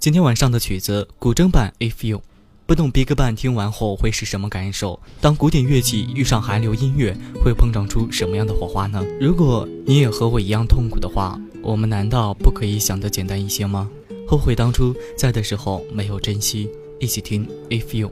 今天晚上的曲子古筝版《If You》，不懂 BigBang 听完后会是什么感受？当古典乐器遇上韩流音乐，会碰撞出什么样的火花呢？如果你也和我一样痛苦的话，我们难道不可以想得简单一些吗？后悔当初在的时候没有珍惜，一起听《If You》。